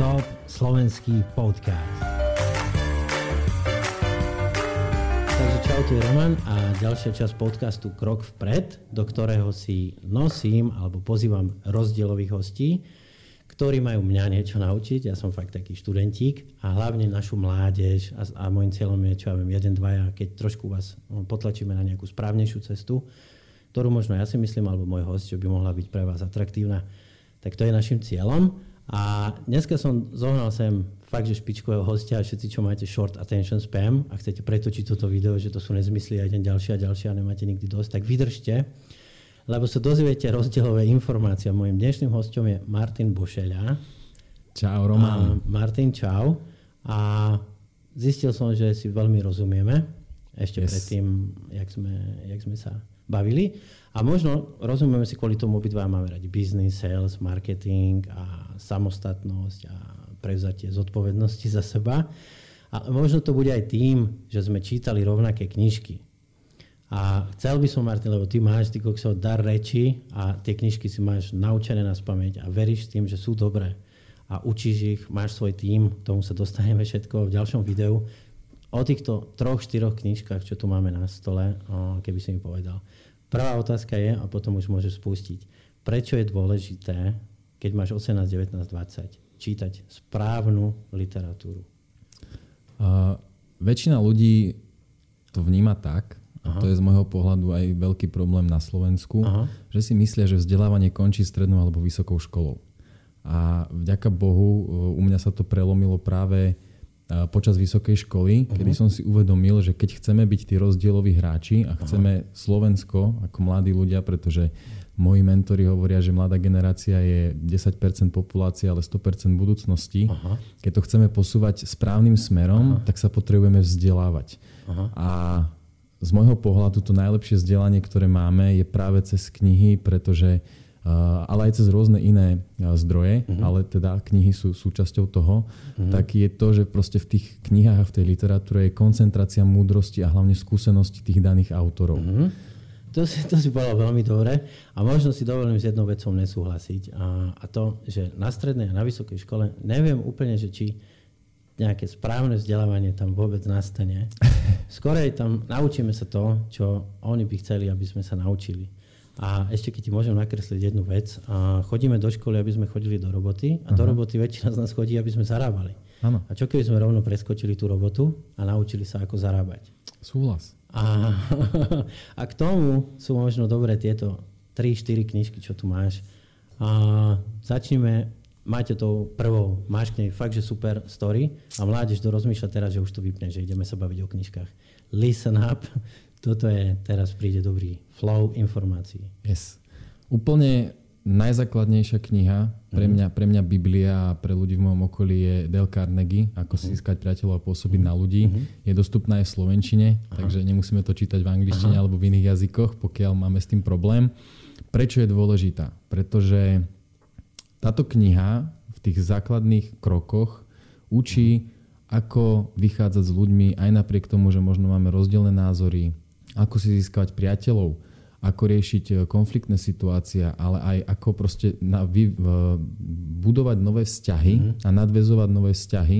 Top slovenský podcast. Takže čau, tu je Roman a ďalšia časť podcastu Krok vpred, do ktorého si nosím alebo pozývam rozdielových hostí, ktorí majú mňa niečo naučiť. Ja som fakt taký študentík a hlavne našu mládež a, a môjim cieľom je, čo ja viem, jeden, dvaja, keď trošku vás no, potlačíme na nejakú správnejšiu cestu, ktorú možno ja si myslím, alebo môj host, čo by mohla byť pre vás atraktívna, tak to je našim cieľom. A dneska som zohnal sem fakt, že špičkového hostia a všetci, čo máte short attention spam a chcete pretočiť toto video, že to sú nezmysly a jeden ďalší a ďalší a nemáte nikdy dosť, tak vydržte, lebo sa dozviete rozdielové informácie. Mojím dnešným hostom je Martin Bošeľa. Čau, Roman. A Martin, čau. A zistil som, že si veľmi rozumieme. Ešte yes. predtým, jak sme, jak sme sa bavili. A možno rozumieme si kvôli tomu obidva máme radi business, sales, marketing a samostatnosť a prevzatie zodpovednosti za seba. A možno to bude aj tým, že sme čítali rovnaké knižky. A chcel by som, Martin, lebo ty máš ty koksov dar reči a tie knižky si máš naučené na spameť a veríš tým, že sú dobré a učíš ich, máš svoj tím, tomu sa dostaneme všetko v ďalšom videu. O týchto troch, štyroch knižkách, čo tu máme na stole, keby si mi povedal. Prvá otázka je, a potom už môžeš spustiť, prečo je dôležité, keď máš 18, 19, 20, čítať správnu literatúru? Uh, väčšina ľudí to vníma tak, Aha. a to je z môjho pohľadu aj veľký problém na Slovensku, Aha. že si myslia, že vzdelávanie končí strednou alebo vysokou školou. A vďaka Bohu u mňa sa to prelomilo práve počas vysokej školy, uh-huh. kedy som si uvedomil, že keď chceme byť tí rozdieloví hráči a chceme uh-huh. Slovensko ako mladí ľudia, pretože moji mentori hovoria, že mladá generácia je 10% populácie, ale 100% budúcnosti. Uh-huh. Keď to chceme posúvať správnym smerom, uh-huh. tak sa potrebujeme vzdelávať. Uh-huh. A z môjho pohľadu to najlepšie vzdelanie, ktoré máme, je práve cez knihy, pretože uh, ale aj cez rôzne iné zdroje, uh-huh. ale teda knihy sú súčasťou toho, uh-huh. tak je to, že proste v tých knihách a v tej literatúre je koncentrácia múdrosti a hlavne skúsenosti tých daných autorov. Uh-huh. To si, to si povedal veľmi dobre a možno si dovolím s jednou vecou nesúhlasiť a, a to, že na strednej a na vysokej škole neviem úplne, že či nejaké správne vzdelávanie tam vôbec nastane. Skorej tam naučíme sa to, čo oni by chceli, aby sme sa naučili. A ešte keď ti môžem nakresliť jednu vec. A chodíme do školy, aby sme chodili do roboty a Aha. do roboty väčšina z nás chodí, aby sme zarábali. Ano. A čo keby sme rovno preskočili tú robotu a naučili sa, ako zarábať? Súhlas. A, a k tomu sú možno dobré tieto 3-4 knižky, čo tu máš. A začneme, máte tou prvou, máš k nej fakt, že super story a mládež to rozmýšľa teraz, že už to vypne, že ideme sa baviť o knižkách. Listen up, toto je, teraz príde dobrý flow informácií. Yes. Úplne najzákladnejšia kniha pre mhm. mňa, pre mňa Biblia a pre ľudí v mojom okolí je Del Carnegie, ako si mhm. získať priateľov a pôsobiť na ľudí. Mhm. Je dostupná aj v slovenčine, Aha. takže nemusíme to čítať v angličtine Aha. alebo v iných jazykoch, pokiaľ máme s tým problém. Prečo je dôležitá? Pretože táto kniha v tých základných krokoch učí, ako vychádzať s ľuďmi aj napriek tomu, že možno máme rozdielne názory, ako si získať priateľov, ako riešiť e, konfliktné situácie, ale aj ako proste na, vy, budovať nové vzťahy mm-hmm. a nadvezovať nové vzťahy,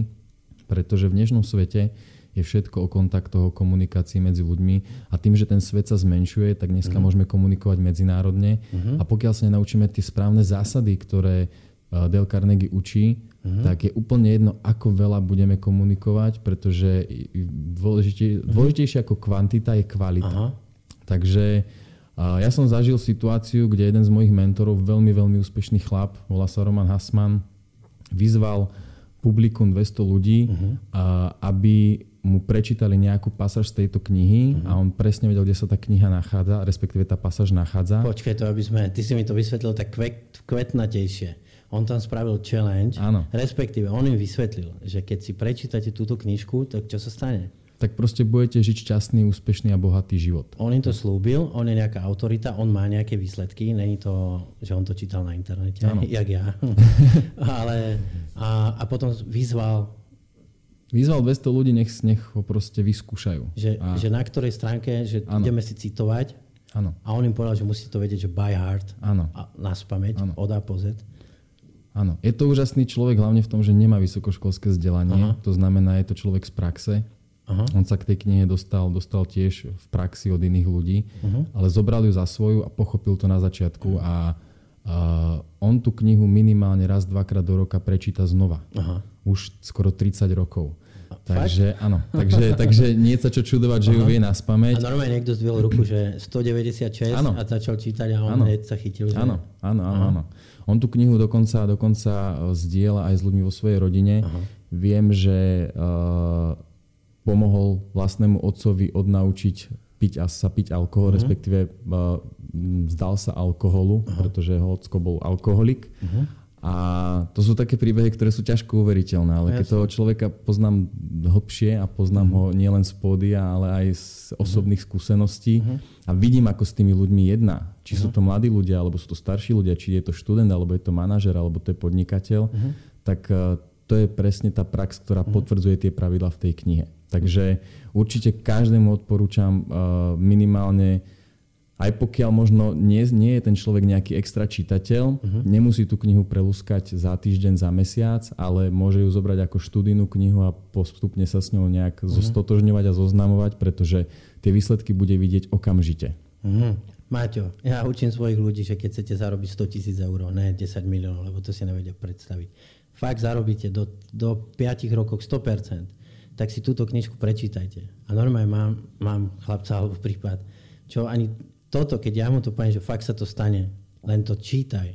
pretože v dnešnom svete je všetko o kontaktoch, o komunikácii medzi ľuďmi a tým, že ten svet sa zmenšuje, tak dneska mm-hmm. môžeme komunikovať medzinárodne mm-hmm. a pokiaľ sa nenaučíme tie správne zásady, ktoré e, Dale Carnegie učí, mm-hmm. tak je úplne jedno, ako veľa budeme komunikovať, pretože dôležitej, mm-hmm. dôležitejšie ako kvantita je kvalita. Aha. Takže ja som zažil situáciu, kde jeden z mojich mentorov, veľmi, veľmi úspešný chlap, volá sa Roman Hasman, vyzval publikum 200 ľudí, uh-huh. aby mu prečítali nejakú pasáž z tejto knihy uh-huh. a on presne vedel, kde sa tá kniha nachádza, respektíve tá pasáž nachádza. Počkaj to, aby sme, ty si mi to vysvetlil tak kvet, kvetnatejšie on tam spravil challenge, Áno. respektíve on im vysvetlil, že keď si prečítate túto knižku, tak čo sa stane? Tak proste budete žiť šťastný, úspešný a bohatý život. On im to slúbil, on je nejaká autorita, on má nejaké výsledky, není to, že on to čítal na internete, Áno. jak ja. Ale, a, a potom vyzval Vyzval 200 ľudí, nech, nech ho proste vyskúšajú. Že, a... že na ktorej stránke, že ano. ideme si citovať. Ano. A on im povedal, že musíte to vedieť, že by heart. Ano. A na spameť, od A po Z. Áno, je to úžasný človek hlavne v tom, že nemá vysokoškolské vzdelanie, Aha. to znamená, je to človek z praxe. Aha. On sa k tej knihe dostal, dostal tiež v praxi od iných ľudí, Aha. ale zobral ju za svoju a pochopil to na začiatku a, a on tú knihu minimálne raz, dvakrát do roka prečíta znova. Aha. Už skoro 30 rokov. Takže Fakt? áno, takže, takže nie sa čo čudovať, že Aha. ju vie na spameť. A normálne niekto zdvihol ruku, že 196 ano. a začal čítať a on ano. hneď sa chytil. Že... Áno, áno, áno, áno. On tú knihu dokonca, dokonca e, zdieľa aj s ľuďmi vo svojej rodine. Aha. Viem, že uh, pomohol vlastnému otcovi odnaučiť piť a sa piť alkohol, uh-huh. respektíve uh, vzdal sa alkoholu, uh-huh. pretože ho ocko bol alkoholik. Uh-huh. A to sú také príbehy, ktoré sú ťažko uveriteľné, ale keď toho človeka poznám hlbšie a poznám uh-huh. ho nielen z pódia, ale aj z osobných uh-huh. skúseností uh-huh. a vidím, ako s tými ľuďmi jedná. Či uh-huh. sú to mladí ľudia, alebo sú to starší ľudia, či je to študent, alebo je to manažer, alebo to je podnikateľ, uh-huh. tak uh, to je presne tá prax, ktorá uh-huh. potvrdzuje tie pravidla v tej knihe. Takže určite každému odporúčam uh, minimálne aj pokiaľ možno nie, nie je ten človek nejaký extra čitateľ, uh-huh. nemusí tú knihu prelúskať za týždeň, za mesiac, ale môže ju zobrať ako študijnú knihu a postupne sa s ňou nejak uh-huh. zostotožňovať a zoznamovať, pretože tie výsledky bude vidieť okamžite. Uh-huh. Maťo, ja učím svojich ľudí, že keď chcete zarobiť 100 tisíc eur, ne 10 miliónov, lebo to si nevedia predstaviť. Fakt zarobíte do, do 5 rokov 100%, tak si túto knižku prečítajte. A normálne mám, mám chlapca alebo prípad, čo ani toto, keď ja mu to poviem, že fakt sa to stane, len to čítaj.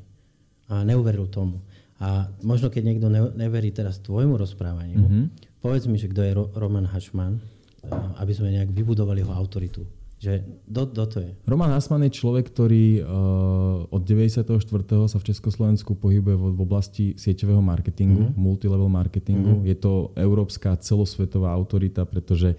A neuveril tomu. A možno keď niekto neverí teraz tvojmu rozprávaniu, mm-hmm. povedz mi, že kto je Ro- Roman Hašman, aby sme nejak vybudovali jeho autoritu. Že do, do to je. Roman Hašman je človek, ktorý uh, od 94. sa v Československu pohybuje v, v oblasti sieťového marketingu, mm-hmm. multilevel marketingu. Mm-hmm. Je to európska celosvetová autorita, pretože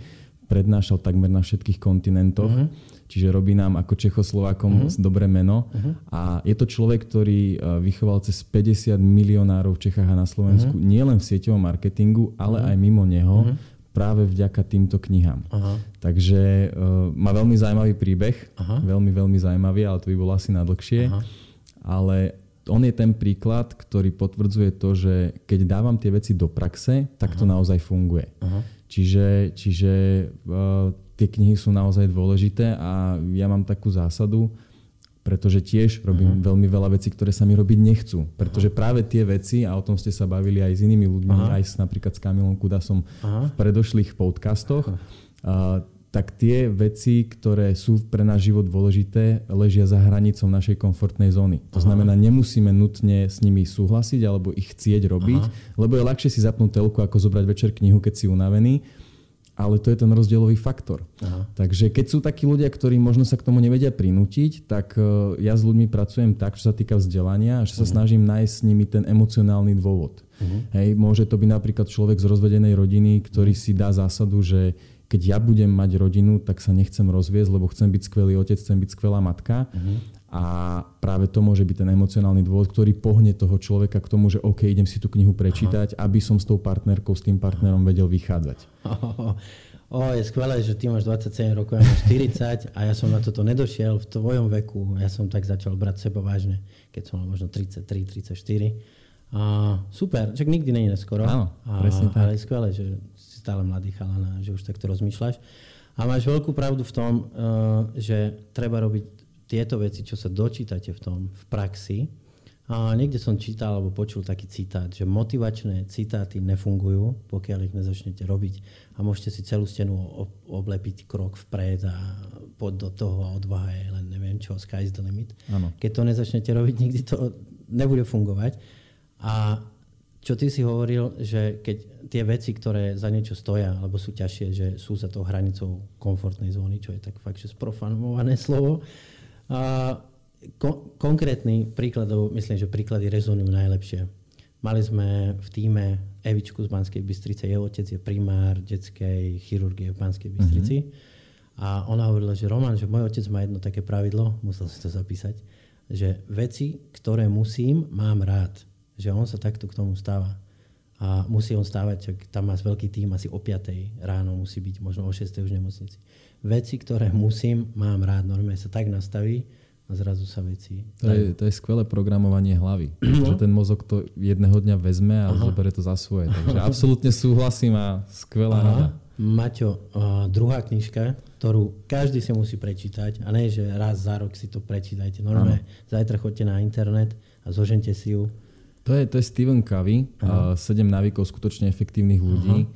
prednášal takmer na všetkých kontinentoch. Mm-hmm čiže robí nám ako Čechoslovákom uh-huh. dobré meno. Uh-huh. A je to človek, ktorý e, vychoval cez 50 milionárov v Čechách a na Slovensku, uh-huh. nielen v sieťovom marketingu, ale uh-huh. aj mimo neho, uh-huh. Práve vďaka týmto knihám. Uh-huh. Takže uh, má veľmi zaujímavý príbeh, uh-huh. veľmi, veľmi zaujímavý, ale to by bolo asi na dlhšie. Ale on je ten príklad, ktorý potvrdzuje to, že keď dávam tie veci do praxe, tak uh-huh. to naozaj funguje. Uh-huh. Čiže, čiže uh, tie knihy sú naozaj dôležité a ja mám takú zásadu, pretože tiež robím uh-huh. veľmi veľa vecí, ktoré sa mi robiť nechcú. Pretože uh-huh. práve tie veci, a o tom ste sa bavili aj s inými ľuďmi, uh-huh. aj s, napríklad s Kamilom Kudasom uh-huh. v predošlých podcastoch, uh-huh. uh, tak tie veci, ktoré sú pre náš život dôležité, ležia za hranicou našej komfortnej zóny. To Aha. znamená, nemusíme nutne s nimi súhlasiť alebo ich chcieť robiť, Aha. lebo je ľahšie si zapnúť telku, ako zobrať večer knihu, keď si unavený ale to je ten rozdielový faktor. Aha. Takže keď sú takí ľudia, ktorí možno sa k tomu nevedia prinútiť, tak uh, ja s ľuďmi pracujem tak, čo sa týka vzdelania, že sa uh-huh. snažím nájsť s nimi ten emocionálny dôvod. Uh-huh. Hej, môže to byť napríklad človek z rozvedenej rodiny, ktorý uh-huh. si dá zásadu, že keď ja budem mať rodinu, tak sa nechcem rozviesť, lebo chcem byť skvelý otec, chcem byť skvelá matka. Uh-huh. A práve to môže byť ten emocionálny dôvod, ktorý pohne toho človeka k tomu, že OK, idem si tú knihu prečítať, Aha. aby som s tou partnerkou, s tým partnerom vedel vychádzať. Oh, oh, je skvelé, že ty máš 27 rokov, ja mám 40 a ja som na toto nedošiel v tvojom veku. Ja som tak začal brať seba vážne, keď som mal možno 33, 34. A super, čak nikdy není neskoro. Áno, presne tak. Ale je skvelé, že si stále mladý chalan a že už takto rozmýšľaš. A máš veľkú pravdu v tom, uh, že treba robiť tieto veci, čo sa dočítate v tom v praxi, a niekde som čítal alebo počul taký citát, že motivačné citáty nefungujú, pokiaľ ich nezačnete robiť a môžete si celú stenu oblepiť krok vpred a pod do toho a odvaha je len neviem čo, sky's the limit. Ano. Keď to nezačnete robiť, nikdy to nebude fungovať. A čo ty si hovoril, že keď tie veci, ktoré za niečo stoja, alebo sú ťažšie, že sú za tou hranicou komfortnej zóny, čo je tak fakt, že sprofanované slovo, a kon- konkrétny príklad, lebo myslím, že príklady rezonujú najlepšie. Mali sme v týme Evičku z Banskej Bystrice, jeho otec je primár detskej chirurgie v Banskej Bystrici. Mm-hmm. A ona hovorila, že Roman, že môj otec má jedno také pravidlo, musel si to zapísať, že veci, ktoré musím, mám rád. Že on sa takto k tomu stáva. A musí on stávať, tam má veľký tým, asi o 5 ráno musí byť, možno o 6 už v nemocnici veci, ktoré musím, mám rád. Normálne sa tak nastaví a zrazu sa veci... To je, to je skvelé programovanie hlavy. No. Že ten mozog to jedného dňa vezme a Aha. zoberie to za svoje. Takže absolútne súhlasím a skvelá Aha. rada. Maťo, uh, druhá knižka, ktorú každý si musí prečítať a nie, že raz za rok si to prečítajte. Normálne ano. zajtra choďte na internet a zožente si ju. To je, to je Stephen Covey, uh, 7 návykov skutočne efektívnych ľudí. Aha.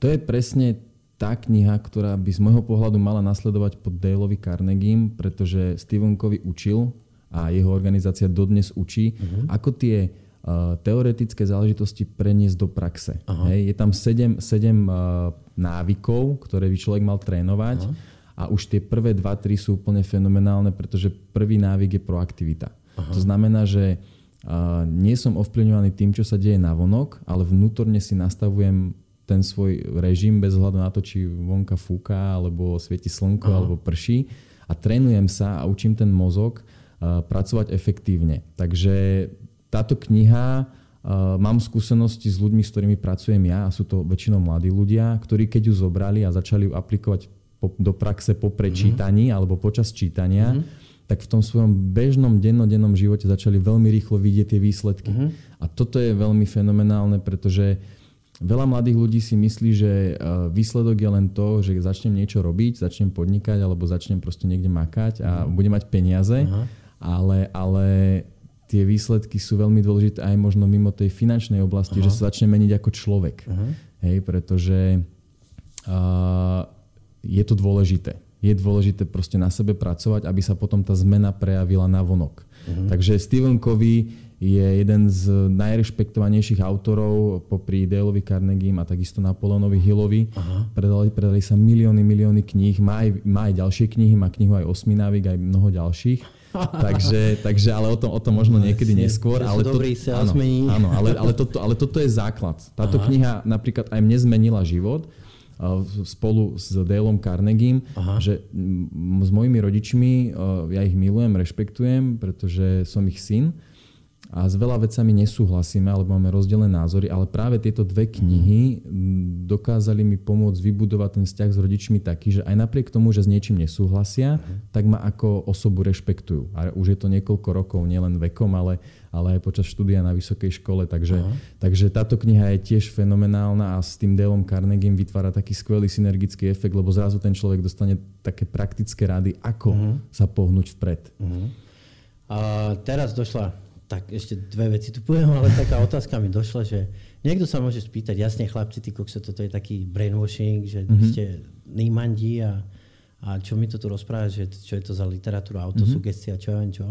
To je presne tá kniha, ktorá by z môjho pohľadu mala nasledovať pod Daleovi Carnegiem, pretože Stephen Covey učil a jeho organizácia dodnes učí, uh-huh. ako tie uh, teoretické záležitosti preniesť do praxe. Hej, je tam 7, 7 uh, návykov, ktoré by človek mal trénovať. Aha. A už tie prvé 2-3 sú úplne fenomenálne, pretože prvý návyk je proaktivita. Aha. To znamená, že uh, nie som ovplyvňovaný tým, čo sa deje na vonok, ale vnútorne si nastavujem ten svoj režim bez hľadu na to, či vonka fúka, alebo svieti slnko, Aha. alebo prší. A trénujem sa a učím ten mozog uh, pracovať efektívne. Takže táto kniha Uh, mám skúsenosti s ľuďmi, s ktorými pracujem ja a sú to väčšinou mladí ľudia, ktorí keď ju zobrali a začali ju aplikovať do praxe po prečítaní mm-hmm. alebo počas čítania, mm-hmm. tak v tom svojom bežnom dennodennom živote začali veľmi rýchlo vidieť tie výsledky. Mm-hmm. A toto je veľmi fenomenálne, pretože veľa mladých ľudí si myslí, že uh, výsledok je len to, že začnem niečo robiť, začnem podnikať alebo začnem proste niekde makať a mm-hmm. budem mať peniaze, uh-huh. ale, ale tie výsledky sú veľmi dôležité aj možno mimo tej finančnej oblasti, Aha. že sa začne meniť ako človek. Aha. Hej, pretože uh, je to dôležité. Je dôležité proste na sebe pracovať, aby sa potom tá zmena prejavila na vonok. Uh-huh. Takže Stephen Covey je jeden z najrešpektovanejších autorov popri Daleovi Carnegie a takisto Napoleonovi Hillovi. Predali, predali sa milióny, milióny kníh. Má aj, má aj ďalšie knihy, má knihu aj Osminávik, aj mnoho ďalších takže, takže ale o tom, o tom možno niekedy neskôr. Ale to, áno, áno, ale, ale, toto, ale toto je základ. Táto Aha. kniha napríklad aj mne zmenila život spolu s Daleom Carnegiem, Aha. že s mojimi rodičmi ja ich milujem, rešpektujem, pretože som ich syn a s veľa vecami nesúhlasíme, alebo máme rozdelené názory, ale práve tieto dve knihy dokázali mi pomôcť vybudovať ten vzťah s rodičmi taký, že aj napriek tomu, že s niečím nesúhlasia, tak ma ako osobu rešpektujú. A už je to niekoľko rokov, nielen vekom, ale, ale aj počas štúdia na vysokej škole. Takže, takže táto kniha je tiež fenomenálna a s tým Daleom Carnegiem vytvára taký skvelý synergický efekt, lebo zrazu ten človek dostane také praktické rady, ako uh-huh. sa pohnúť vpred. Uh-huh. A teraz došla tak ešte dve veci tu poviem, ale taká otázka mi došla, že niekto sa môže spýtať, jasne chlapci, ty kokso, toto je taký brainwashing, že mm-hmm. ste nímandi a, a čo mi to tu rozpráva, že čo je to za literatúra, autosugestia, čo ja viem čo.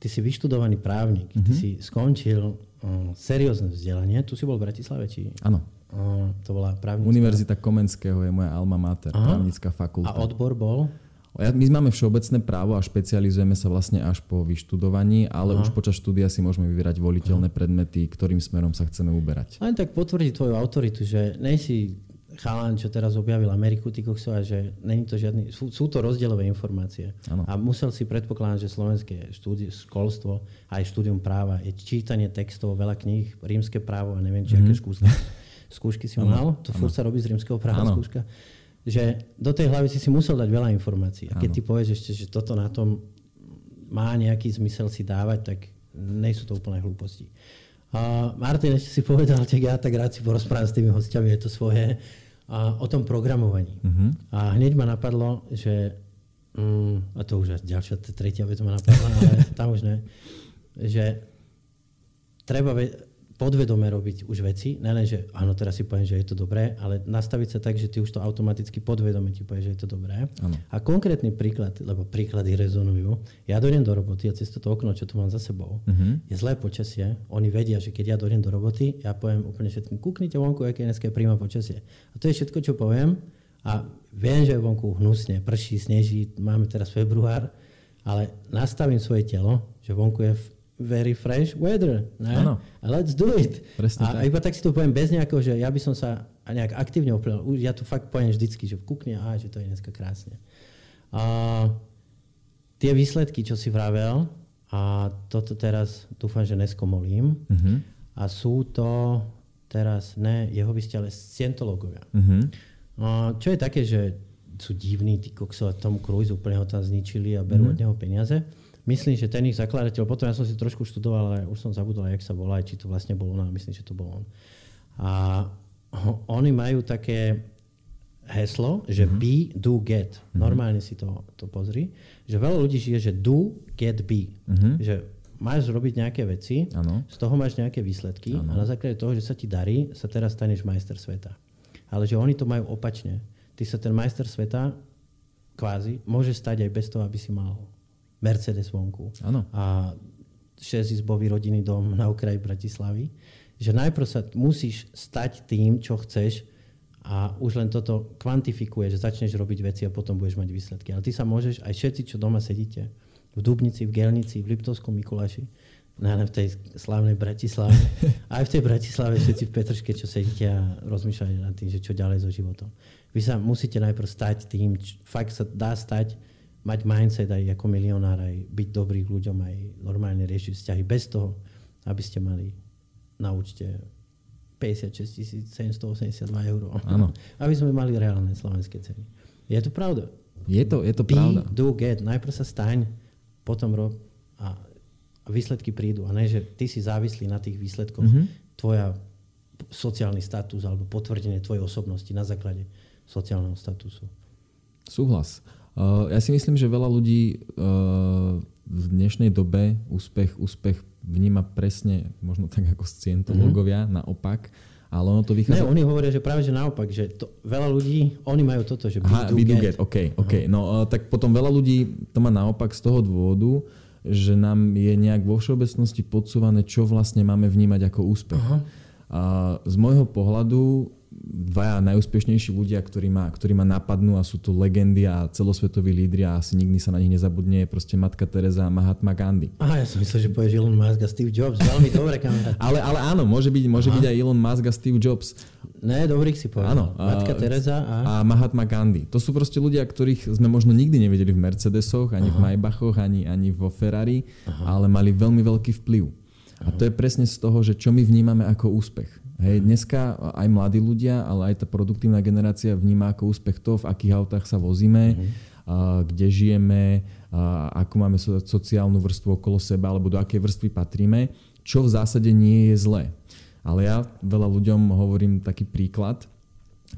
Ty si vyštudovaný právnik, mm-hmm. ty si skončil uh, seriózne vzdelanie, tu si bol v Bratislave, či? Áno. Uh, to bola právnická... Univerzita Komenského je moja alma mater, Aha. právnická fakulta. A odbor bol? My máme všeobecné právo a špecializujeme sa vlastne až po vyštudovaní, ale Aha. už počas štúdia si môžeme vyberať voliteľné Aha. predmety, ktorým smerom sa chceme uberať. Len tak potvrdí tvoju autoritu, že nejsi chalán, čo teraz objavil Ameriku, ty a že není to žiadny, sú, sú to rozdielové informácie. Ano. A musel si predpokladať, že slovenské štúdi, školstvo, aj štúdium práva, je čítanie textov, veľa kníh, rímske právo a neviem, či mm-hmm. aké skúšky, skúšky si ano. mal. To furt sa robí z rímskeho práva ano. skúška že do tej hlavy si si musel dať veľa informácií. A keď ano. ty povieš ešte, že toto na tom má nejaký zmysel si dávať, tak nie sú to úplne hlúposti. Uh, Martin ešte si povedal, že ja tak rád si porozprávam s tými hostiami, je to svoje, uh, o tom programovaní. Uh-huh. A hneď ma napadlo, že, um, a to už je ďalšia, tretia vec ma napadla, ale tam už ne, že treba, podvedome robiť už veci, nelen, že áno, teraz si poviem, že je to dobré, ale nastaviť sa tak, že ty už to automaticky podvedome ti povie, že je to dobré. Ano. A konkrétny príklad, lebo príklady rezonujú, ja dojdem do roboty a cez toto okno, čo tu mám za sebou, uh-huh. je zlé počasie, oni vedia, že keď ja dojdem do roboty, ja poviem úplne všetkým, kúknite vonku, aké dneska je príjma počasie. A to je všetko, čo poviem a viem, že je vonku hnusne, prší, sneží, máme teraz február, ale nastavím svoje telo, že vonku je very fresh weather. Ne? Ano. Let's do it. Presne a, tak. iba tak si to poviem bez nejakého, že ja by som sa nejak aktívne oplel. Ja tu fakt poviem vždycky, že kukne, a že to je dneska krásne. A tie výsledky, čo si vravel, a toto teraz dúfam, že neskomolím. Uh-huh. A sú to teraz, ne, jeho by ste ale scientológovia. Uh-huh. A čo je také, že sú divní, tí koksov a Tom Cruise úplne ho tam zničili a berú uh-huh. od neho peniaze. Myslím, že ten ich zakladateľ, potom ja som si trošku študoval, ale už som zabudol, jak sa volá, či to vlastne bol on, myslím, že to bol on. A oni majú také heslo, že mm-hmm. be, do, get. Mm-hmm. Normálne si to, to pozri. Že veľa ľudí žije, že do, get, be. Mm-hmm. Že máš robiť nejaké veci, ano. z toho máš nejaké výsledky ano. a na základe toho, že sa ti darí, sa teraz staneš majster sveta. Ale že oni to majú opačne. Ty sa ten majster sveta kvázi môže stať aj bez toho, aby si mal Mercedes vonku. Ano. A šesťizbový rodinný dom na okraji Bratislavy. Že najprv sa musíš stať tým, čo chceš a už len toto kvantifikuje, že začneš robiť veci a potom budeš mať výsledky. Ale ty sa môžeš, aj všetci, čo doma sedíte, v Dubnici, v Gelnici, v Liptovskom Mikuláši, len v tej slávnej Bratislave. Aj v tej Bratislave všetci v Petrške, čo sedíte a rozmýšľate nad tým, že čo ďalej so životom. Vy sa musíte najprv stať tým, fakt sa dá stať, mať mindset aj ako milionár, aj byť dobrý ľuďom, aj normálne riešiť vzťahy bez toho, aby ste mali na účte 56 782 eur. Áno. aby sme mali reálne slovenské ceny. Je to pravda? Je to, je to Be, pravda. do, get. Najprv sa staň, potom rob a výsledky prídu. A ne, že ty si závislý na tých výsledkoch. Mm-hmm. Tvoja sociálny status alebo potvrdenie tvojej osobnosti na základe sociálneho statusu. Súhlas. Uh, ja si myslím, že veľa ľudí uh, v dnešnej dobe úspech, úspech vníma presne, možno tak ako scientológovia, mm-hmm. naopak. Ale ono to vychádza... Ne, oni hovoria, že práve že naopak, že to, veľa ľudí, oni majú toto, že Aha, be do get. OK, OK. No tak potom veľa ľudí to má naopak z toho dôvodu, že nám je nejak vo všeobecnosti podsúvané, čo vlastne máme vnímať ako úspech. Aha. A z môjho pohľadu dvaja najúspešnejší ľudia, ktorí ma, ktorí ma napadnú a sú to legendy a celosvetoví lídri a asi nikdy sa na nich nezabudne, je proste matka Teresa a Mahatma Gandhi. Aha, ja som myslel, že povieš Elon Musk a Steve Jobs. Veľmi dobre kamera. ale, ale áno, môže byť, môže byť aj Elon Musk a Steve Jobs. Ne, dobrých si povedal. Áno. Matka Teresa a... a Mahatma Gandhi. To sú proste ľudia, ktorých sme možno nikdy nevideli v Mercedesoch, ani Aha. v Maybachoch, ani, ani vo Ferrari, Aha. ale mali veľmi veľký vplyv. A to je presne z toho, že čo my vnímame ako úspech. Hej, dneska aj mladí ľudia, ale aj tá produktívna generácia vníma ako úspech to, v akých autách sa vozíme, mm-hmm. a, kde žijeme, a, ako máme so, sociálnu vrstvu okolo seba, alebo do akej vrstvy patríme, čo v zásade nie je zlé. Ale ja veľa ľuďom hovorím taký príklad,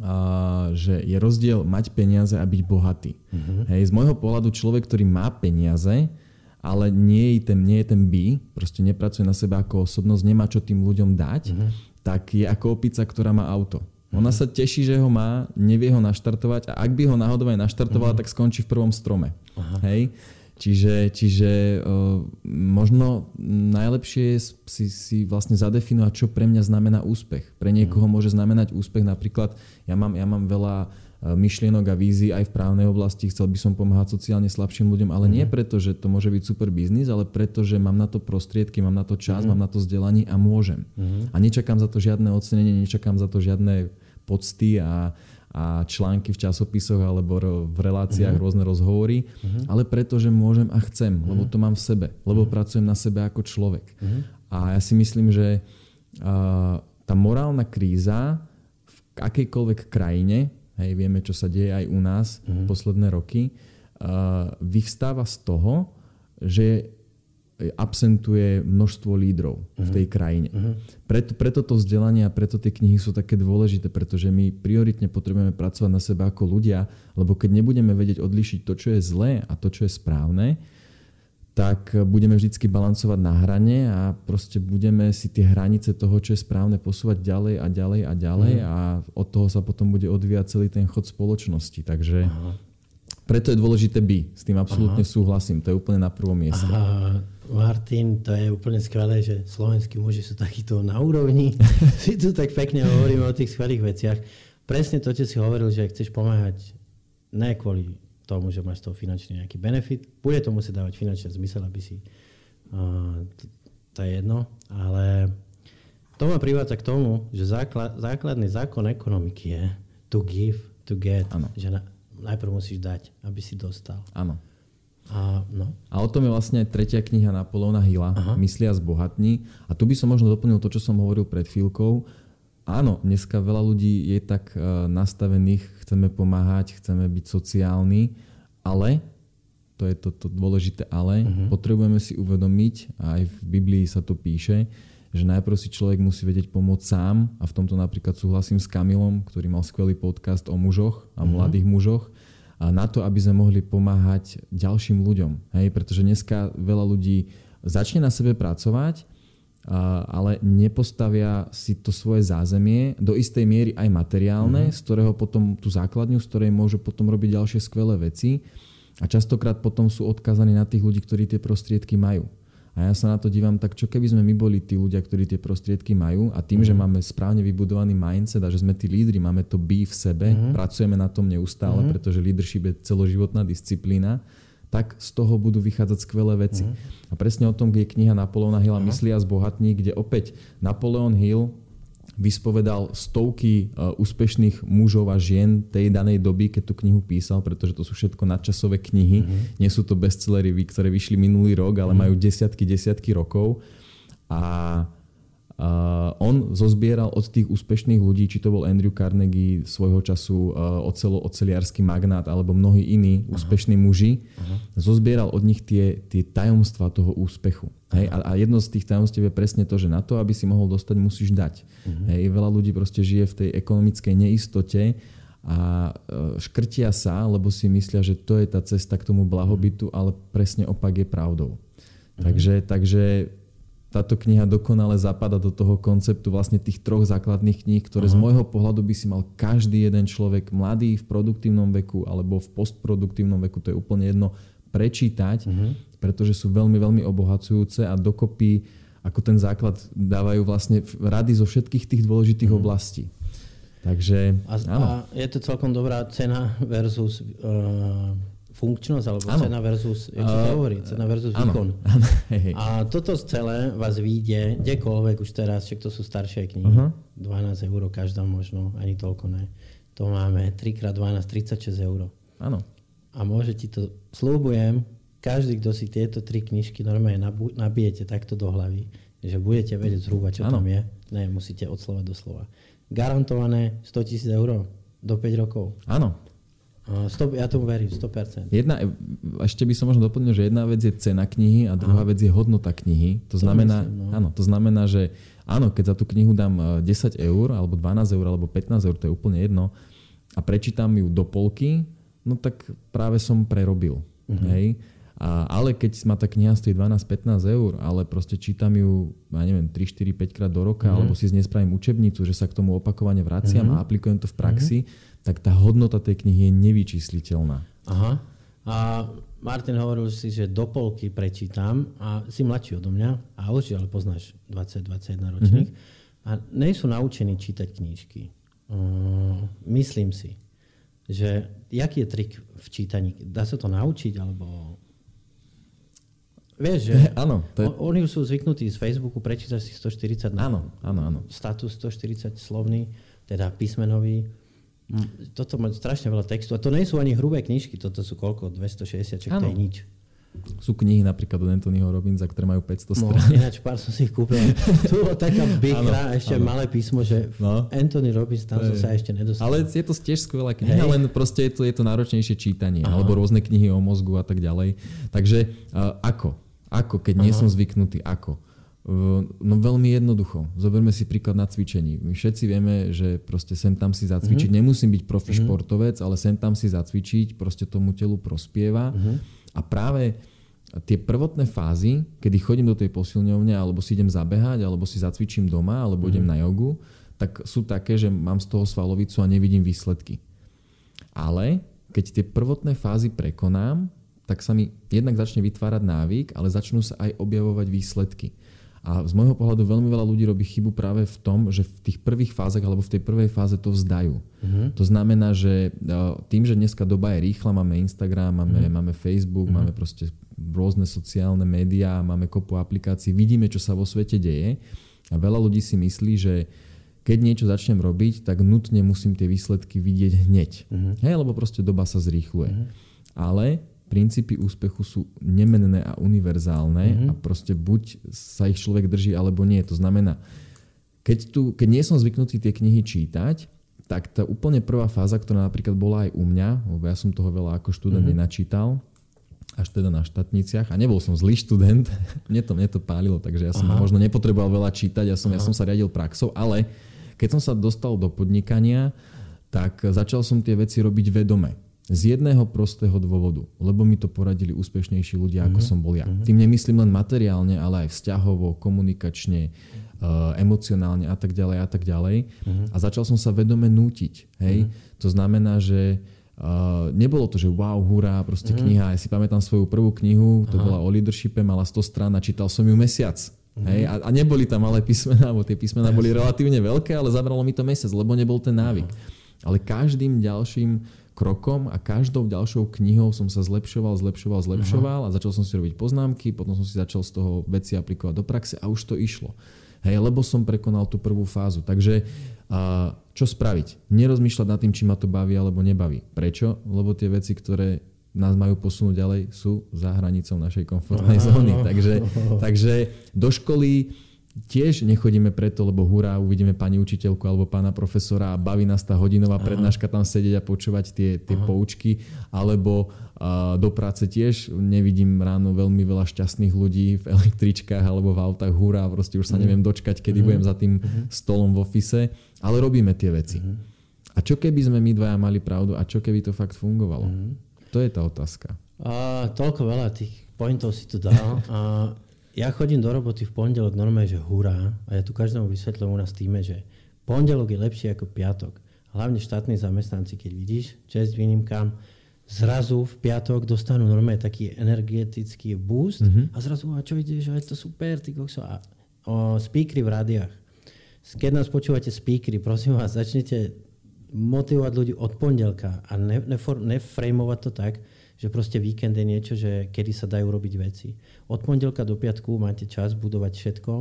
a, že je rozdiel mať peniaze a byť bohatý. Mm-hmm. Hej, z môjho pohľadu človek, ktorý má peniaze, ale nie je ten, nie je ten by, proste nepracuje na seba ako osobnosť, nemá čo tým ľuďom dať, mm-hmm tak je ako opica, ktorá má auto. Ona sa teší, že ho má, nevie ho naštartovať a ak by ho náhodou aj naštartovala, uh-huh. tak skončí v prvom strome. Uh-huh. Hej? Čiže, čiže uh, možno najlepšie je si, si vlastne zadefinovať, čo pre mňa znamená úspech. Pre niekoho uh-huh. môže znamenať úspech napríklad, ja mám, ja mám veľa myšlienok a vízií aj v právnej oblasti. Chcel by som pomáhať sociálne slabším ľuďom, ale mm. nie mhm. preto, že to môže byť super biznis, ale preto, že mám na to prostriedky, mám na to čas, mm. mám na to vzdelanie a môžem. Mm. A nečakám za to žiadne ocenenie, nečakám za to žiadne pocty a, a články v časopisoch alebo v reláciách, mm. rôzne rozhovory, mm. ale preto, že môžem a chcem, mm. lebo to mám v sebe, lebo mm. pracujem na sebe ako človek. Mm. A ja si myslím, že uh, tá morálna kríza v akejkoľvek krajine hej, vieme, čo sa deje aj u nás mm-hmm. posledné roky, uh, vyvstáva z toho, že absentuje množstvo lídrov mm-hmm. v tej mhm. krajine. Mm-hmm. Preto, preto to vzdelanie a preto tie knihy sú také dôležité, pretože my prioritne potrebujeme pracovať na sebe ako ľudia, lebo keď nebudeme vedieť odlišiť to, čo je zlé a to, čo je správne, tak budeme vždy balancovať na hrane a proste budeme si tie hranice toho, čo je správne, posúvať ďalej a ďalej a ďalej mm. a od toho sa potom bude odvíjať celý ten chod spoločnosti. Takže Aha. preto je dôležité by. S tým absolútne Aha. súhlasím. To je úplne na prvom mieste. Aha. Martin, to je úplne skvelé, že slovenskí muži sú takíto na úrovni. si tu tak pekne hovoríme o tých skvelých veciach. Presne to, čo si hovoril, že chceš pomáhať ne kvôli tomu, že máš z toho finančný nejaký benefit. Bude to musieť dávať finančný zmysel, aby si... Uh, to, je jedno, ale to ma privádza k tomu, že základ, základný zákon ekonomiky je to give, to get. Ano. Že na, najprv musíš dať, aby si dostal. Áno. A, no. a o tom je vlastne tretia kniha Napoleona Hilla, Aha. Myslia zbohatní. A tu by som možno doplnil to, čo som hovoril pred chvíľkou, áno, dneska veľa ľudí je tak uh, nastavených, chceme pomáhať, chceme byť sociálni, ale to je to, to dôležité ale, uh-huh. potrebujeme si uvedomiť, a aj v Biblii sa to píše, že najprv si človek musí vedieť pomôcť sám a v tomto napríklad súhlasím s Kamilom, ktorý mal skvelý podcast o mužoch a uh-huh. mladých mužoch a na to, aby sme mohli pomáhať ďalším ľuďom. Hej? Pretože dneska veľa ľudí začne na sebe pracovať, ale nepostavia si to svoje zázemie, do istej miery aj materiálne, mm-hmm. z ktorého potom tú základňu, z ktorej môžu potom robiť ďalšie skvelé veci. A častokrát potom sú odkázaní na tých ľudí, ktorí tie prostriedky majú. A ja sa na to dívam tak, čo keby sme my boli tí ľudia, ktorí tie prostriedky majú a tým, mm. že mhm. máme správne vybudovaný mindset a že sme tí lídry, máme to by v sebe, mm. pracujeme na tom neustále, mm. pretože leadership je celoživotná disciplína, tak z toho budú vychádzať skvelé veci. Mm. A presne o tom je kniha Napoleona Hilla uh-huh. Myslia zbohatní, kde opäť Napoleon Hill vyspovedal stovky uh, úspešných mužov a žien tej danej doby, keď tú knihu písal, pretože to sú všetko nadčasové knihy. Uh-huh. Nie sú to bestsellery, ktoré vyšli minulý rok, ale uh-huh. majú desiatky, desiatky rokov. A Uh, on zozbieral od tých úspešných ľudí, či to bol Andrew Carnegie svojho času uh, ocelo, oceliarský magnát alebo mnohí iní uh-huh. úspešní muži, uh-huh. zozbieral od nich tie, tie tajomstva toho úspechu. Hej? A, a jedno z tých tajomstiev je presne to, že na to, aby si mohol dostať, musíš dať. Uh-huh. Hej? Veľa ľudí proste žije v tej ekonomickej neistote a uh, škrtia sa, lebo si myslia, že to je tá cesta k tomu blahobytu, ale presne opak je pravdou. Uh-huh. Takže, takže táto kniha dokonale zapada do toho konceptu vlastne tých troch základných kníh, ktoré uh-huh. z môjho pohľadu by si mal každý jeden človek, mladý v produktívnom veku alebo v postproduktívnom veku, to je úplne jedno, prečítať, uh-huh. pretože sú veľmi, veľmi obohacujúce a dokopy ako ten základ dávajú vlastne rady zo všetkých tých dôležitých uh-huh. oblastí. Takže, a, áno. a je to celkom dobrá cena versus uh, funkčnosť alebo ano. cena versus, jak sa to hovorí, cena versus ano. výkon. Ano. A toto celé vás vyjde kdekoľvek už teraz, však to sú staršie knihy, uh-huh. 12 eur každá možno, ani toľko ne. To máme 3x12, 36 eur. Áno. A môže ti to, slúbujem, každý, kto si tieto tri knižky normálne nabijete takto do hlavy, že budete vedieť zhruba, čo ano. tam je. Ne, musíte od slova do slova. Garantované 100 tisíc eur do 5 rokov. Áno. Stop, ja tomu verím, 100%. Jedna, ešte by som možno doplnil, že jedna vec je cena knihy a druhá Aha. vec je hodnota knihy. To, to znamená, myslím, no. áno, to znamená, že áno, keď za tú knihu dám 10 e, eur, alebo 12 eur, alebo 15 eur, to je úplne jedno, a prečítam ju do polky, no tak práve som prerobil. Uh-huh. Hej? A, ale keď ma tá kniha stojí 12-15 eur, ale proste čítam ju, ja neviem, 3, 4, 5 krát do roka, uh-huh. alebo si z nej spravím učebnicu, že sa k tomu opakovane vraciam uh-huh. a aplikujem to v praxi, uh-huh tak tá hodnota tej knihy je nevyčísliteľná. Aha. A Martin hovoril si, že do polky prečítam a si mladší odo mňa a určite ale poznáš 20-21 ročník mm-hmm. a nejsú naučení čítať knížky. Uh, myslím si, že jaký je trik v čítaní? Dá sa to naučiť alebo Vieš, že áno, to je... oni sú zvyknutí z Facebooku prečítať si 140 na áno, áno, áno. status 140 slovný, teda písmenový toto má strašne veľa textu. A to nie sú ani hrubé knižky, toto sú koľko? 260, čo to je nič. Sú knihy napríklad od Anthonyho Robinsa, ktoré majú 500 no, strán. ináč pár som si ich kúpil. tu taká bichra, ešte ano. malé písmo, že no. Anthony Robbins, tam som sa ešte nedostal. Ale je to tiež skvelá kniha, Hej. len proste je to, je to náročnejšie čítanie, Aha. alebo rôzne knihy o mozgu a tak ďalej. Takže uh, ako? Ako, keď Aha. nie som zvyknutý, ako? No veľmi jednoducho. Zoberme si príklad na cvičení. My všetci vieme, že proste sem tam si zacvičiť. Mm-hmm. Nemusím byť profi mm-hmm. športovec, ale sem tam si zacvičiť, proste tomu telu prospieva. Mm-hmm. A práve tie prvotné fázy, kedy chodím do tej posilňovne, alebo si idem zabehať, alebo si zacvičím doma, alebo mm-hmm. idem na jogu, tak sú také, že mám z toho svalovicu a nevidím výsledky. Ale keď tie prvotné fázy prekonám, tak sa mi jednak začne vytvárať návyk, ale začnú sa aj objavovať výsledky. A z môjho pohľadu veľmi veľa ľudí robí chybu práve v tom, že v tých prvých fázach alebo v tej prvej fáze to vzdajú. Uh-huh. To znamená, že e, tým, že dneska doba je rýchla, máme Instagram, máme, uh-huh. máme Facebook, uh-huh. máme proste rôzne sociálne médiá, máme kopu aplikácií, vidíme, čo sa vo svete deje a veľa ľudí si myslí, že keď niečo začnem robiť, tak nutne musím tie výsledky vidieť hneď. Uh-huh. Hej, lebo proste doba sa zrýchluje. Uh-huh. Ale princípy úspechu sú nemenné a univerzálne mm-hmm. a proste buď sa ich človek drží, alebo nie. To znamená, keď, tu, keď nie som zvyknutý tie knihy čítať, tak tá úplne prvá fáza, ktorá napríklad bola aj u mňa, lebo ja som toho veľa ako študent mm-hmm. nenačítal, až teda na štátniciach a nebol som zlý študent, mne to, mne to pálilo, takže ja som Aha. možno nepotreboval veľa čítať, ja som, ja som sa riadil praxou, ale keď som sa dostal do podnikania, tak začal som tie veci robiť vedome. Z jedného prostého dôvodu, lebo mi to poradili úspešnejší ľudia, ako uh-huh. som bol ja. Uh-huh. Tým nemyslím len materiálne, ale aj vzťahovo, komunikačne, uh, emocionálne a tak ďalej a tak ďalej. Uh-huh. A začal som sa vedome nútiť. Hej? Uh-huh. To znamená, že Uh, nebolo to, že wow, hurá, proste mm. kniha. Ja si pamätám svoju prvú knihu, to Aha. bola o leadershipe, mala 100 strán a čítal som ju mesiac. Mm. Hej, a, a neboli tam malé písmená, bo tie písmená boli relatívne veľké, ale zabralo mi to mesiac, lebo nebol ten návyk. Aha. Ale každým ďalším krokom a každou ďalšou knihou som sa zlepšoval, zlepšoval, zlepšoval Aha. a začal som si robiť poznámky, potom som si začal z toho veci aplikovať do praxe a už to išlo. Hej, lebo som prekonal tú prvú fázu. Takže a, čo spraviť? Nerozmýšľať nad tým, či ma to baví alebo nebaví. Prečo? Lebo tie veci, ktoré nás majú posunúť ďalej, sú za hranicou našej komfortnej zóny. Takže, takže do školy tiež nechodíme preto, lebo hurá, uvidíme pani učiteľku alebo pána profesora a baví nás tá hodinová Aha. prednáška tam sedieť a počúvať tie, tie poučky, alebo a do práce tiež nevidím ráno veľmi veľa šťastných ľudí v električkách alebo v autách, hurá, proste už sa mhm. neviem dočkať, kedy mm. budem za tým mm. stolom v ofise, ale robíme tie veci. Mm. A čo keby sme my dvaja mali pravdu a čo keby to fakt fungovalo? Mm. To je tá otázka. A, toľko veľa tých pointov si tu dal. A, ja chodím do roboty v pondelok normálne, že hurá. A ja tu každému vysvetlím u nás týme, že pondelok je lepší ako piatok. Hlavne štátni zamestnanci, keď vidíš, čest výnimkám, zrazu v piatok dostanú normálne taký energetický boost mm-hmm. a zrazu, a čo ideš, a je to super, ty kokso. A o, speakery v rádiách. Keď nás počúvate speakery, prosím vás, začnite motivovať ľudí od pondelka a ne, neframovať to tak, že proste víkend je niečo, že kedy sa dajú robiť veci. Od pondelka do piatku máte čas budovať všetko,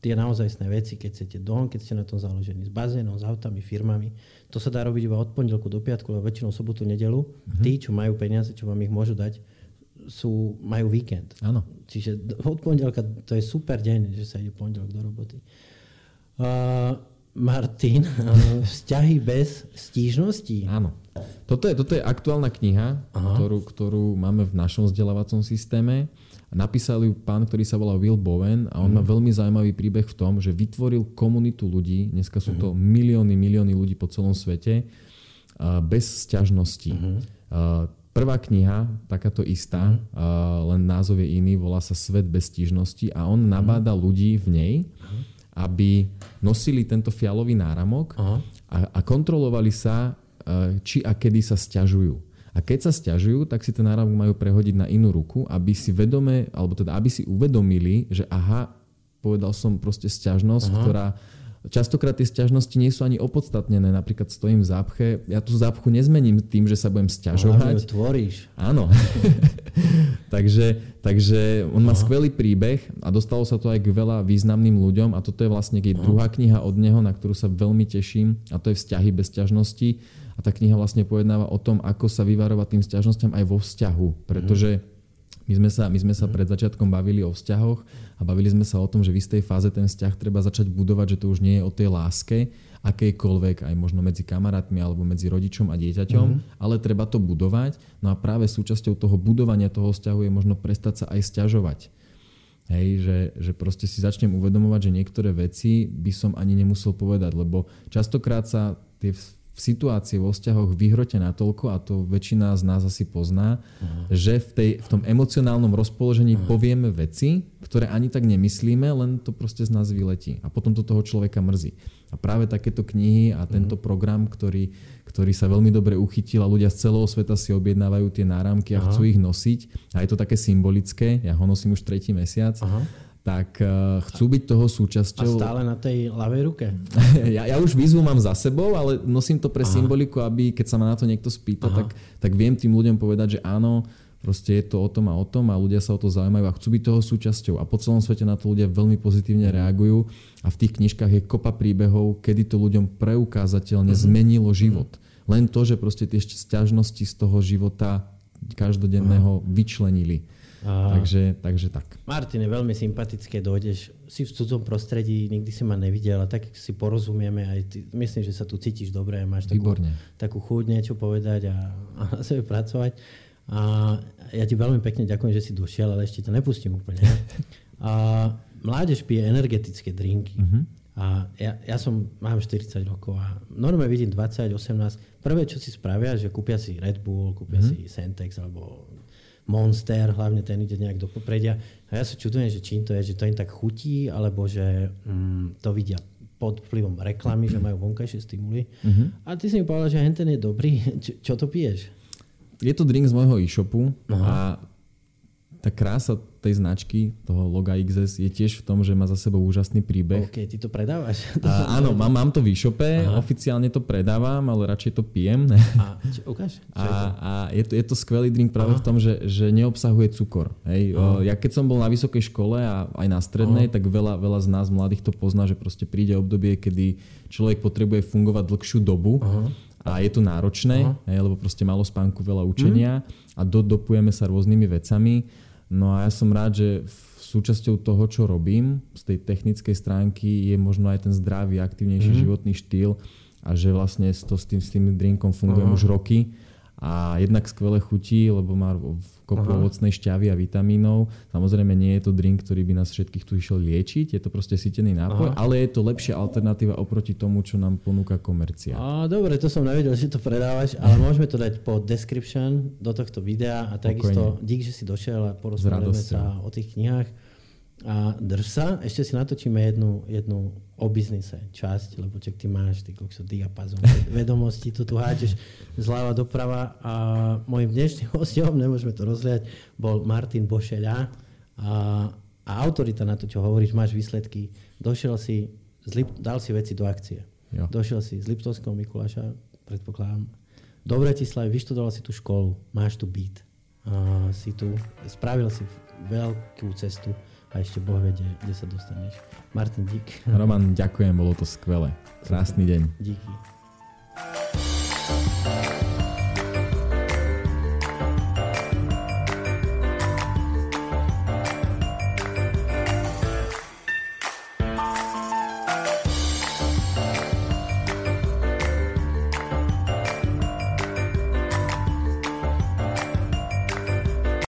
tie naozajstné veci, keď chcete dom, keď ste na tom založení, s bazénom, s autami, firmami. To sa dá robiť iba od pondelku do piatku, lebo väčšinou sobotu, nedelu. Mm-hmm. Tí, čo majú peniaze, čo vám ich môžu dať, sú, majú víkend. Áno. Čiže od pondelka to je super deň, že sa ide pondelok do roboty. Uh, Martin, vzťahy bez stížností. Áno. Toto je, toto je aktuálna kniha, ktorú, ktorú máme v našom vzdelávacom systéme. Napísal ju pán, ktorý sa volá Will Bowen a on mm. má veľmi zaujímavý príbeh v tom, že vytvoril komunitu ľudí, dneska sú to mhm. milióny, milióny ľudí po celom svete, bez sťažností. Mm. Prvá kniha, takáto istá, mm. len názov je iný, volá sa Svet bez stížnosti a on nabáda ľudí v nej, aby nosili tento fialový náramok a, a kontrolovali sa, či a kedy sa stiažujú. A keď sa stiažujú, tak si ten náramok majú prehodiť na inú ruku, aby si vedome, alebo teda aby si uvedomili, že aha, povedal som proste stiažnosť, aha. ktorá Častokrát tie sťažnosti nie sú ani opodstatnené. Napríklad stojím v zápche, ja tú zápchu nezmením tým, že sa budem sťažovať. Ale tvoríš. Áno. takže, takže on má Aha. skvelý príbeh a dostalo sa to aj k veľa významným ľuďom a toto je vlastne druhá kniha od neho, na ktorú sa veľmi teším a to je Vzťahy bez sťažnosti. A tá kniha vlastne pojednáva o tom, ako sa vyvarovať tým sťažnostiam aj vo vzťahu. Pretože my sme, sa, my sme sa pred začiatkom bavili o vzťahoch a bavili sme sa o tom, že v istej fáze ten vzťah treba začať budovať, že to už nie je o tej láske, akejkoľvek, aj možno medzi kamarátmi alebo medzi rodičom a dieťaťom, mm-hmm. ale treba to budovať. No a práve súčasťou toho budovania toho vzťahu je možno prestať sa aj stiažovať. Hej, že, že proste si začnem uvedomovať, že niektoré veci by som ani nemusel povedať, lebo častokrát sa tie v situácii vo vzťahoch vyhrote natoľko, a to väčšina z nás asi pozná, uh-huh. že v, tej, v tom emocionálnom rozpoložení uh-huh. povieme veci, ktoré ani tak nemyslíme, len to proste z nás vyletí. A potom to toho človeka mrzí. A práve takéto knihy a tento uh-huh. program, ktorý, ktorý sa veľmi dobre uchytil a ľudia z celého sveta si objednávajú tie náramky a uh-huh. chcú ich nosiť. A je to také symbolické, ja ho nosím už tretí mesiac. Uh-huh tak uh, chcú byť toho súčasťou. A stále na tej ľavej ruke? ja, ja už výzvu mám za sebou, ale nosím to pre Aha. symboliku, aby keď sa ma na to niekto spýta, tak, tak viem tým ľuďom povedať, že áno, proste je to o tom a o tom a ľudia sa o to zaujímajú a chcú byť toho súčasťou. A po celom svete na to ľudia veľmi pozitívne reagujú a v tých knižkách je kopa príbehov, kedy to ľuďom preukázateľne uh-huh. zmenilo život. Uh-huh. Len to, že proste tie sťažnosti z toho života každodenného vyčlenili. Takže, takže tak. Martin je veľmi sympatické, dojdeš, si v cudzom prostredí, nikdy si ma nevidel a tak si porozumieme aj ty, myslím, že sa tu cítiš dobre, máš takú, takú chuť niečo povedať a, a na sebe pracovať. A ja ti veľmi pekne ďakujem, že si došiel, ale ešte ťa nepustím úplne. A mládež pije energetické drinky. Uh-huh. A ja, ja som, mám 40 rokov a normálne vidím 20, 18. Prvé, čo si spravia, že kúpia si Red Bull, kúpia uh-huh. si Sentex alebo Monster, hlavne ten ide nejak do popredia. A ja sa čudujem, že čím to je, že to im tak chutí, alebo že mm, to vidia pod vplyvom reklamy, že majú vonkajšie stimuly. Uh-huh. A ty si mi povedal, že henten je dobrý. Čo, čo to piješ? Je to drink z môjho e-shopu Aha. a tá krása tej značky, toho loga XS, je tiež v tom, že má za sebou úžasný príbeh. OK, ty to predávaš? A, áno, mám, mám to v e-shope, Aha. oficiálne to predávam, ale radšej to pijem. A, čo, ukáž, čo a, je to? a je, to, je to skvelý drink práve Aha. v tom, že, že neobsahuje cukor. Hej. Ja keď som bol na vysokej škole a aj na strednej, Aha. tak veľa, veľa z nás mladých to pozná, že proste príde obdobie, kedy človek potrebuje fungovať dlhšiu dobu. Aha a je to náročné, hej, lebo proste malo spánku, veľa učenia mm. a dodopujeme sa rôznymi vecami No a ja som rád, že súčasťou toho, čo robím z tej technickej stránky je možno aj ten zdravý, aktívnejší mm. životný štýl a že vlastne to s tým, s tým drinkom fungujem uh-huh. už roky a jednak skvelé chutí, lebo má kopu Aha. ovocnej šťavy a vitamínov. Samozrejme nie je to drink, ktorý by nás všetkých tu išiel liečiť, je to proste sítený nápoj, Aha. ale je to lepšia alternatíva oproti tomu, čo nám ponúka komercia. A, dobre, to som nevedel, že to predávaš, ale môžeme to dať po description do tohto videa a takisto dík, že si došiel a porozprávame sa o tých knihách. A drž sa, ešte si natočíme jednu, jednu o biznise časť, lebo čak ty máš ty kokso diapazon vedomostí, tu tu háčeš zľava doprava a môjim dnešným hostom, nemôžeme to rozliať, bol Martin Bošeľa. A, a autorita na to, čo hovoríš, máš výsledky, došiel si, zlip, dal si veci do akcie. Jo. Došiel si z Liptovského Mikuláša, predpokladám, do Bratislavy, vyštudoval si tú školu, máš tu byt, a si tu, spravil si veľkú cestu a ešte Boh vedie, kde sa dostaneš. Martin, dík. Roman, ďakujem, bolo to skvelé. Krásny deň. Díky. thank you